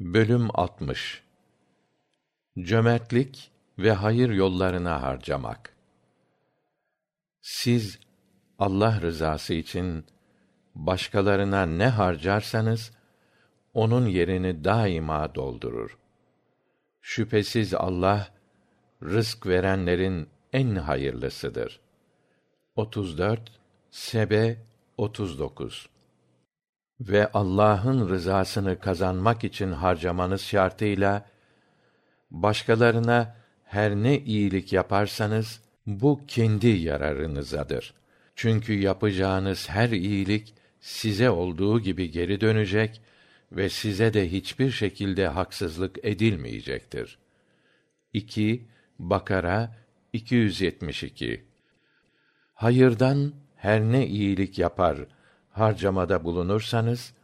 Bölüm 60 Cömertlik ve hayır yollarına harcamak. Siz Allah rızası için başkalarına ne harcarsanız onun yerini daima doldurur. Şüphesiz Allah rızk verenlerin en hayırlısıdır. 34 Sebe 39 ve Allah'ın rızasını kazanmak için harcamanız şartıyla başkalarına her ne iyilik yaparsanız bu kendi yararınızadır. Çünkü yapacağınız her iyilik size olduğu gibi geri dönecek ve size de hiçbir şekilde haksızlık edilmeyecektir. 2 Bakara 272 Hayırdan her ne iyilik yapar harcamada bulunursanız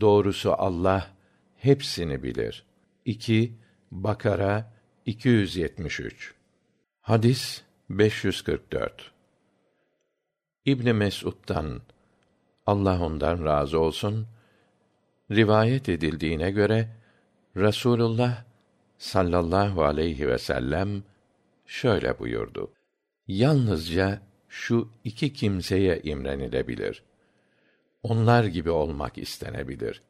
doğrusu Allah hepsini bilir. 2 Bakara 273 Hadis 544 İbn Mes'ud'dan Allah ondan razı olsun rivayet edildiğine göre Rasulullah sallallahu aleyhi ve sellem şöyle buyurdu. Yalnızca şu iki kimseye imrenilebilir onlar gibi olmak istenebilir.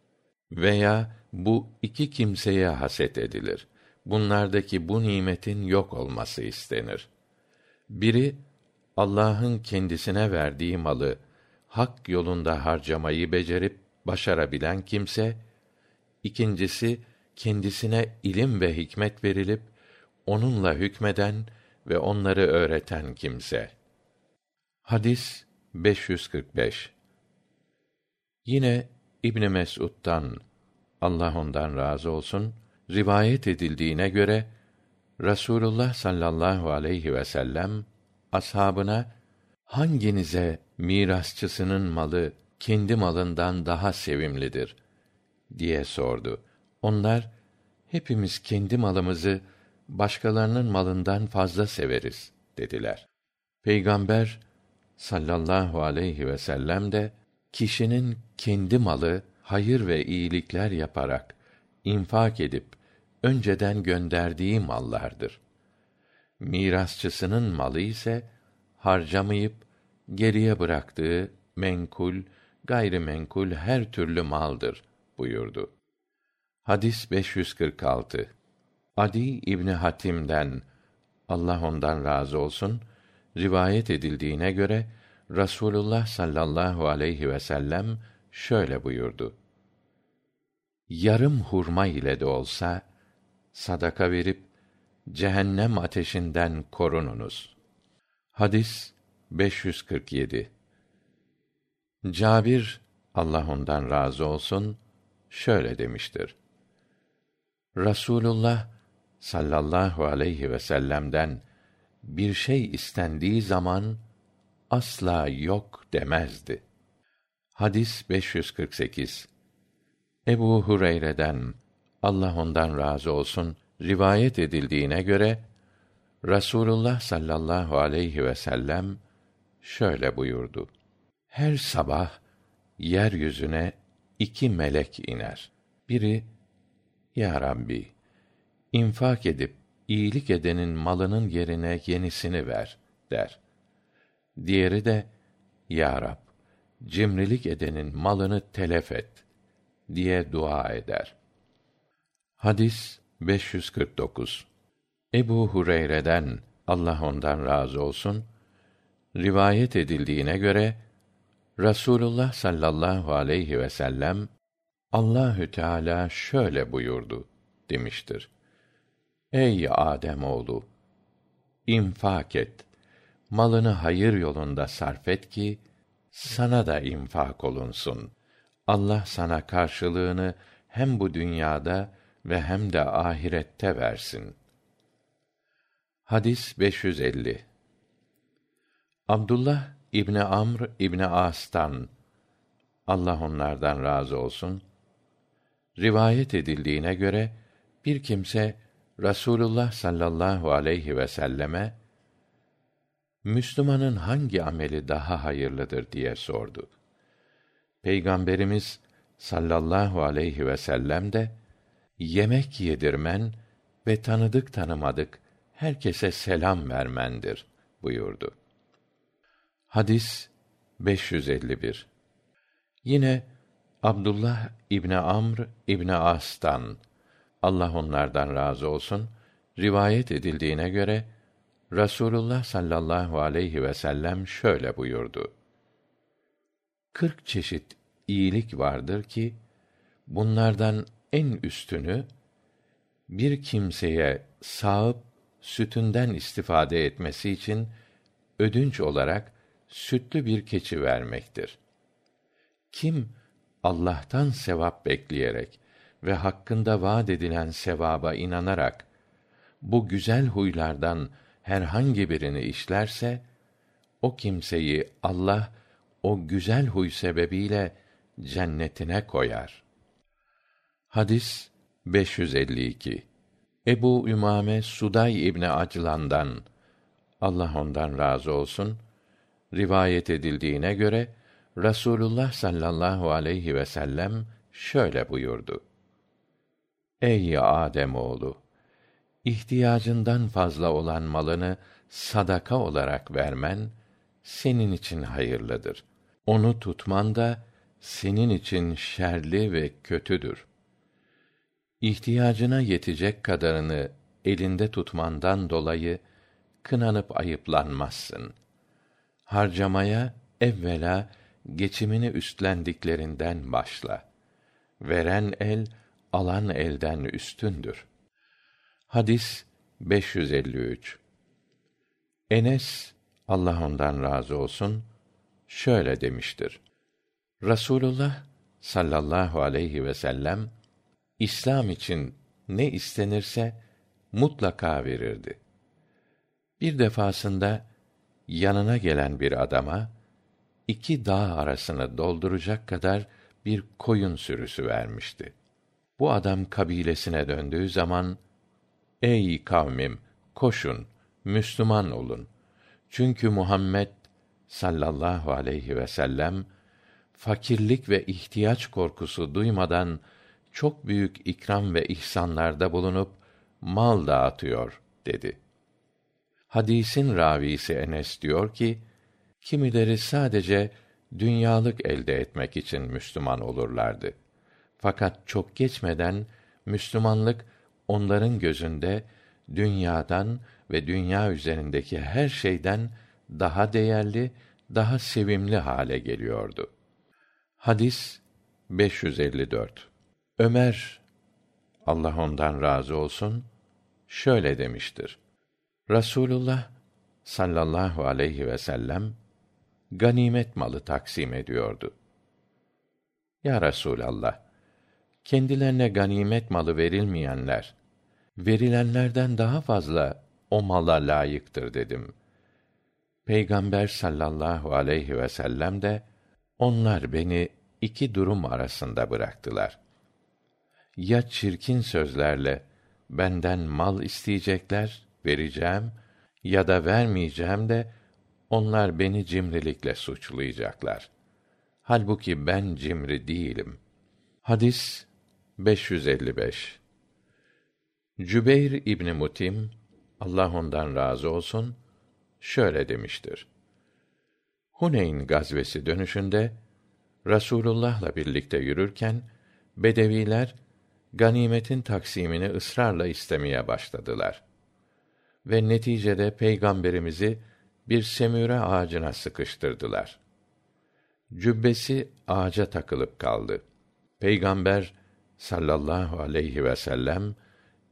Veya bu iki kimseye haset edilir. Bunlardaki bu nimetin yok olması istenir. Biri allah'ın kendisine verdiği malı hak yolunda harcamayı becerip başarabilen kimse ikincisi kendisine ilim ve hikmet verilip onunla hükmeden ve onları öğreten kimse. Hadis 545 yine ibn mes'ud'dan allah ondan razı olsun rivayet edildiğine göre rasulullah sallallahu aleyhi vsellem ashabına hanginize mirasçısının malı kendi malından daha sevimlidir? diye sordu. Onlar hepimiz kendi malımızı başkalarının malından fazla severiz dediler. Peygamber sallallahu aleyhi vsellem de kişinin kendi malı hayır ve iyilikler yaparak infak edip önceden gönderdiği mallardır. Mirasçısının malı ise harcamayıp geriye bıraktığı menkul gayrimenkul her türlü maldır buyurdu. Hadis 546 adi ibni hatim'den allah ondan razı olsun rivayet edildiğine göre rasulullah sallallahu aleyhi vsellem şöyle buyurdu. Yarım hurma ile de olsa sadaka verip cehennem ateşinden korununuz. Hadis 547 cabir allah ondan razı olsun şöyle demiştir. Rasulullah sallallahu aleyhi vsellem'den bir şey istendiği zaman asla yok demezdi. Hadis ebu hureyre'den allah ondan razı olsun rivayet edildiğine göre rasulullah sallallahu aleyhi vsellem şöyle buyurdu. Her sabah yeryüzüne iki melek iner. Biri ya rabbi infak edip iyilik edenin malının yerine yenisini ver der diğeri de ya rab cimrilik edenin malını telef et diye dua eder. Hadis 549 ebu hureyre'den allah ondan razı olsun rivayet edildiğine göre rasulullah sallallahu aleyhi vsellem allahü teala şöyle buyurdu demiştir. Ey adem oğlu infak et malını hayır yolunda sarf et ki sana da infak olunsun. Allah sana karşılığını hem bu dünyada ve hem de ahirette versin. Hadis abdullah ibni amr ibni as'tan allah onlardan razı olsun rivayet edildiğine göre bir kimse rasulullah sallallahu aleyhi vselleme müslümanın hangi ameli daha hayırlıdır diye sordu peygamberimiz sallallahu aleyhi vsellem de yemek yedirmen ve tanıdık tanımadık herkese selam vermendir buyurdu. Hadis 551. Yine Abdullah İbni Amr İbni As'tan Allah onlardan razı olsun rivayet edildiğine göre Rasulullah sallallahu aleyhi ve sellem şöyle buyurdu. Kırk çeşit iyilik vardır ki bunlardan en üstünü bir kimseye sağıp sütünden istifade etmesi için ödünç olarak sütlü bir keçi vermektir. Kim Allah'tan sevap bekleyerek ve hakkında vaad edilen sevaba inanarak bu güzel huylardan herhangi birini işlerse o kimseyi Allah o güzel huy sebebiyle cennetine koyar. Hadis 552. Ebu Ümame Suday İbni Aclan'dan Allah ondan razı olsun rivayet edildiğine göre Rasulullah sallallahu aleyhi ve sellem şöyle buyurdu. Ey Adem oğlu, ihtiyacından fazla olan malını sadaka olarak vermen senin için hayırlıdır. Onu tutman da senin için şerli ve kötüdür. İhtiyacına yetecek kadarını elinde tutmandan dolayı kınanıp ayıplanmazsın. Harcamaya evvela geçimini üstlendiklerinden başla. Veren el alan elden üstündür. Hadis 553. Enes Allah ondan razı olsun şöyle demiştir. Rasulullah sallallahu aleyhi ve sellem İslam için ne istenirse mutlaka verirdi. Bir defasında yanına gelen bir adama iki dağ arasını dolduracak kadar bir koyun sürüsü vermişti. Bu adam kabilesine döndüğü zaman Ey kavmim koşun Müslüman olun. Çünkü Muhammed sallallahu aleyhi ve sellem fakirlik ve ihtiyaç korkusu duymadan çok büyük ikram ve ihsanlarda bulunup mal dağıtıyor dedi. Hadisin ravisi Enes diyor ki, kimileri sadece dünyalık elde etmek için Müslüman olurlardı. Fakat çok geçmeden Müslümanlık onların gözünde dünyadan ve dünya üzerindeki her şeyden daha değerli, daha sevimli hale geliyordu. Hadis 554. Ömer Allah ondan razı olsun şöyle demiştir. Rasulullah sallallahu aleyhi ve sellem ganimet malı taksim ediyordu. Ya Resulallah, kendilerine ganimet malı verilmeyenler, verilenlerden daha fazla o mala layıktır dedim. Peygamber sallallahu aleyhi ve sellem de, onlar beni iki durum arasında bıraktılar. Ya çirkin sözlerle benden mal isteyecekler, vereceğim ya da vermeyeceğim de onlar beni cimrilikle suçlayacaklar. Halbuki ben cimri değilim. Hadis 555 Cübeyr İbni Mutim, Allah ondan razı olsun, şöyle demiştir. Huneyn gazvesi dönüşünde, Rasulullah'la birlikte yürürken, Bedeviler, ganimetin taksimini ısrarla istemeye başladılar. Ve neticede Peygamberimizi bir semüre ağacına sıkıştırdılar. Cübbesi ağaca takılıp kaldı. Peygamber sallallahu aleyhi ve sellem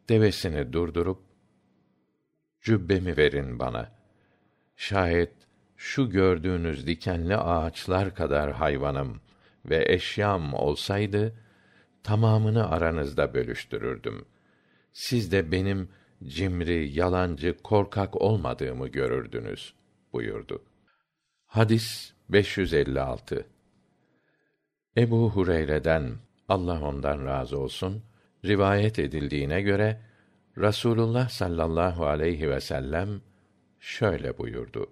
devesini durdurup cübbemi verin bana. Şayet şu gördüğünüz dikenli ağaçlar kadar hayvanım ve eşyam olsaydı tamamını aranızda bölüştürürdüm. Siz de benim cimri, yalancı, korkak olmadığımı görürdünüz buyurdu. Hadis 556 Ebu Hureyre'den Allah ondan razı olsun rivayet edildiğine göre Rasulullah sallallahu aleyhi ve sellem şöyle buyurdu.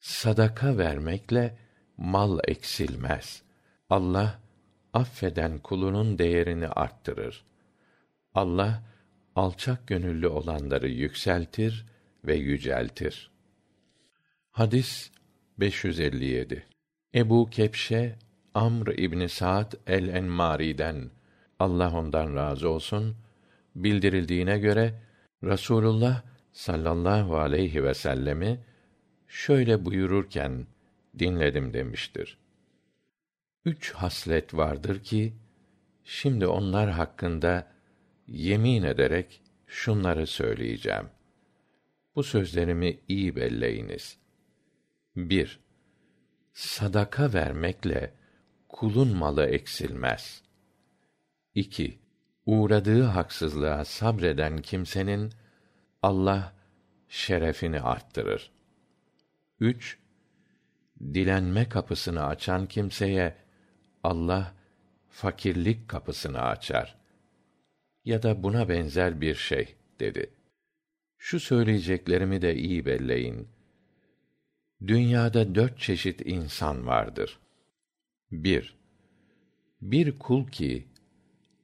Sadaka vermekle mal eksilmez. Allah affeden kulunun değerini arttırır Allah alçak gönüllü olanları yükseltir ve yüceltir. Hadis 557. Ebu Kepşe Amr İbni Sa'd el-Enmari'den Allah ondan razı olsun bildirildiğine göre Rasulullah sallallahu aleyhi ve sellemi şöyle buyururken dinledim demiştir. Üç haslet vardır ki şimdi onlar hakkında yemin ederek şunları söyleyeceğim. Bu sözlerimi iyi belleyiniz. 1. Sadaka vermekle kulun malı eksilmez. 2. Uğradığı haksızlığa sabreden kimsenin Allah şerefini arttırır. 3. Dilenme kapısını açan kimseye Allah fakirlik kapısını açar. Ya da buna benzer bir şey dedi. Şu söyleyeceklerimi de iyi belleyin. Dünyada dört çeşit insan vardır. 1. Bir kul ki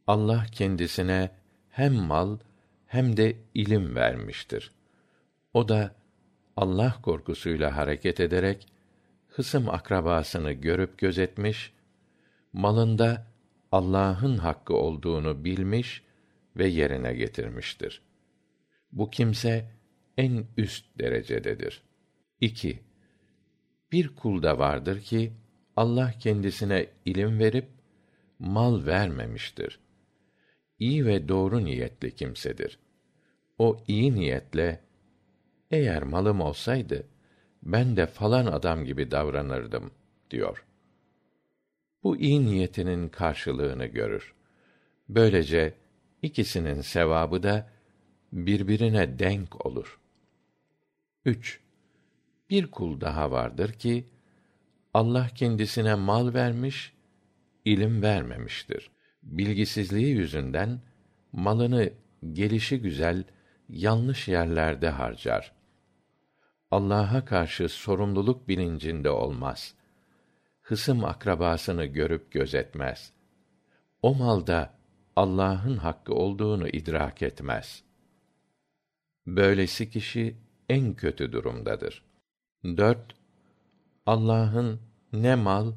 Allah kendisine hem mal hem de ilim vermiştir. O da Allah korkusuyla hareket ederek hısım akrabasını görüp gözetmiş, malında Allah'ın hakkı olduğunu bilmiş ve yerine getirmiştir. Bu kimse en üst derecededir. 2. Bir kulda vardır ki Allah kendisine ilim verip mal vermemiştir. İyi ve doğru niyetli kimsedir. O iyi niyetle eğer malım olsaydı ben de falan adam gibi davranırdım diyor. Bu iyi niyetinin karşılığını görür. Böylece ikisinin sevabı da birbirine denk olur. 3. Bir kul daha vardır ki Allah kendisine mal vermiş, ilim vermemiştir. Bilgisizliği yüzünden malını gelişi güzel yanlış yerlerde harcar. Allah'a karşı sorumluluk bilincinde olmaz. Hısım akrabasını görüp gözetmez. O malda Allah'ın hakkı olduğunu idrak etmez. Böylesi kişi en kötü durumdadır. 4. Allah'ın ne mal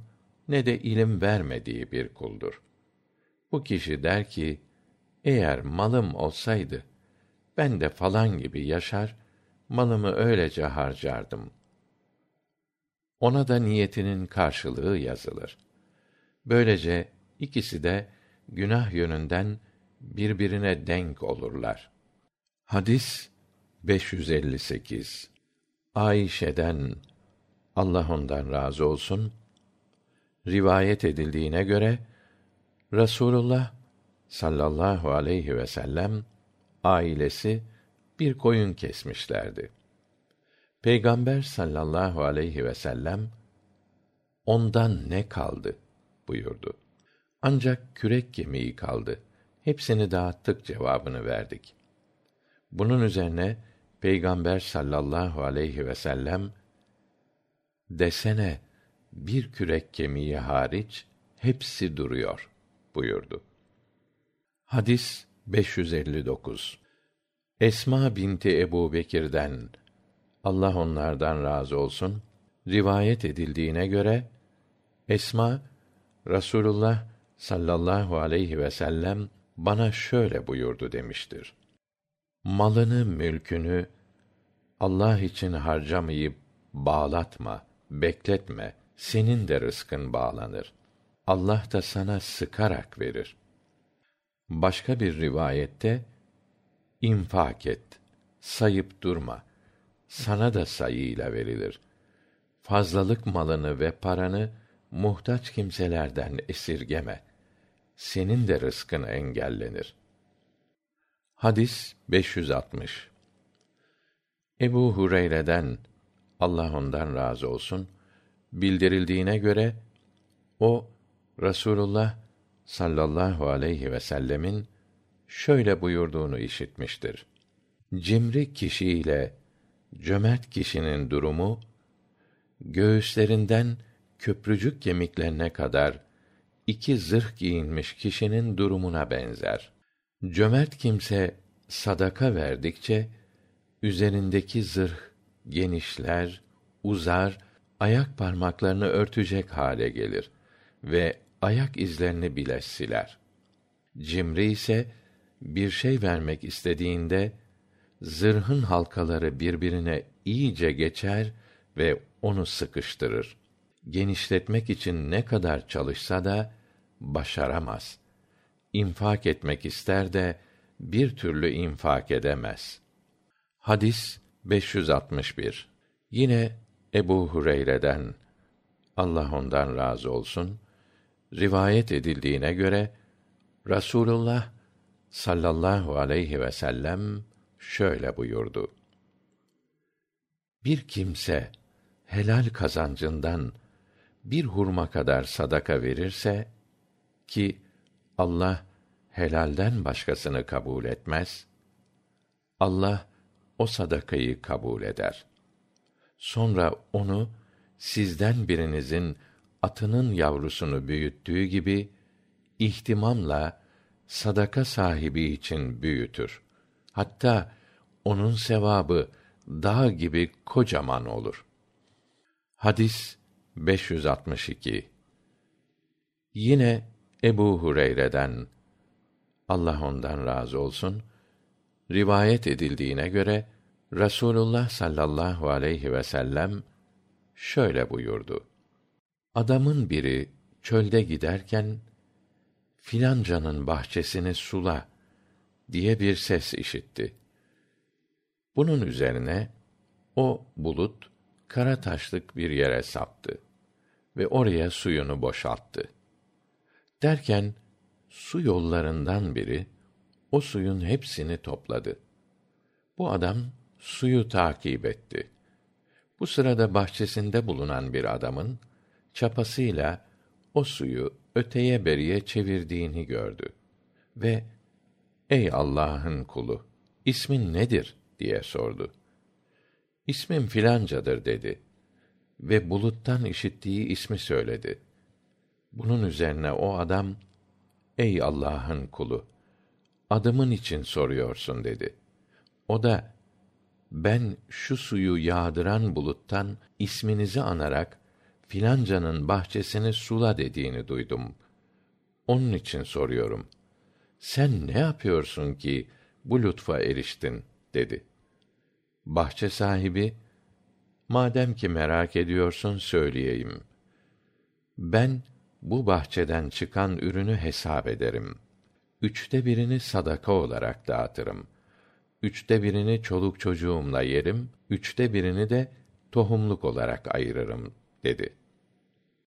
ne de ilim vermediği bir kuldur. Bu kişi der ki, eğer malım olsaydı, ben de falan gibi yaşar, malımı öylece harcardım. Ona da niyetinin karşılığı yazılır. Böylece ikisi de günah yönünden birbirine denk olurlar. Hadis 558 Ayşe'den Allah ondan razı olsun rivayet edildiğine göre Rasulullah sallallahu aleyhi ve sellem ailesi bir koyun kesmişlerdi. Peygamber sallallahu aleyhi ve sellem ondan ne kaldı buyurdu. Ancak kürek kemiği kaldı. Hepsini dağıttık cevabını verdik. Bunun üzerine Peygamber sallallahu aleyhi ve sellem desene bir kürek kemiği hariç hepsi duruyor buyurdu. Hadis 559 Esma binti Ebu Bekir'den Allah onlardan razı olsun rivayet edildiğine göre Esma Rasulullah sallallahu aleyhi ve sellem bana şöyle buyurdu demiştir. Malını, mülkünü Allah için harcamayıp bağlatma, bekletme. Senin de rızkın bağlanır. Allah da sana sıkarak verir. Başka bir rivayette infak et, sayıp durma. Sana da sayıyla verilir. Fazlalık malını ve paranı muhtaç kimselerden esirgeme. Senin de rızkın engellenir. Hadis 560 Ebu Hureyre'den Allah ondan razı olsun bildirildiğine göre o Rasulullah sallallahu aleyhi ve sellemin şöyle buyurduğunu işitmiştir. Cimri kişiyle cömert kişinin durumu göğüslerinden köprücük kemiklerine kadar iki zırh giyinmiş kişinin durumuna benzer. Cömert kimse sadaka verdikçe üzerindeki zırh genişler, uzar, ayak parmaklarını örtecek hale gelir ve ayak izlerini bile siler. Cimri ise bir şey vermek istediğinde zırhın halkaları birbirine iyice geçer ve onu sıkıştırır. Genişletmek için ne kadar çalışsa da başaramaz. İnfak etmek ister de bir türlü infak edemez. Hadis 561. Yine Ebu Hureyre'den Allah ondan razı olsun rivayet edildiğine göre Rasulullah sallallahu aleyhi ve sellem şöyle buyurdu. Bir kimse helal kazancından bir hurma kadar sadaka verirse ki Allah helalden başkasını kabul etmez. Allah o sadakayı kabul eder. Sonra onu sizden birinizin atının yavrusunu büyüttüğü gibi ihtimamla sadaka sahibi için büyütür. Hatta onun sevabı dağ gibi kocaman olur. Hadis 562 Yine Ebu Hureyre'den Allah ondan razı olsun rivayet edildiğine göre Rasulullah sallallahu aleyhi ve sellem şöyle buyurdu. Adamın biri çölde giderken filancanın bahçesini sula diye bir ses işitti. Bunun üzerine o bulut kara taşlık bir yere saptı ve oraya suyunu boşalttı. Derken su yollarından biri o suyun hepsini topladı. Bu adam suyu takip etti. Bu sırada bahçesinde bulunan bir adamın çapasıyla o suyu öteye beriye çevirdiğini gördü ve ey Allah'ın kulu ismin nedir diye sordu. İsmim filancadır dedi ve buluttan işittiği ismi söyledi. Bunun üzerine o adam ey Allah'ın kulu adımın için soruyorsun dedi. O da ben şu suyu yağdıran buluttan isminizi anarak filancanın bahçesini sula dediğini duydum. Onun için soruyorum. Sen ne yapıyorsun ki bu lütfa eriştin dedi. Bahçe sahibi, madem ki merak ediyorsun söyleyeyim. Ben bu bahçeden çıkan ürünü hesap ederim. Üçte birini sadaka olarak dağıtırım. Üçte birini çoluk çocuğumla yerim, üçte birini de tohumluk olarak ayırırım, dedi.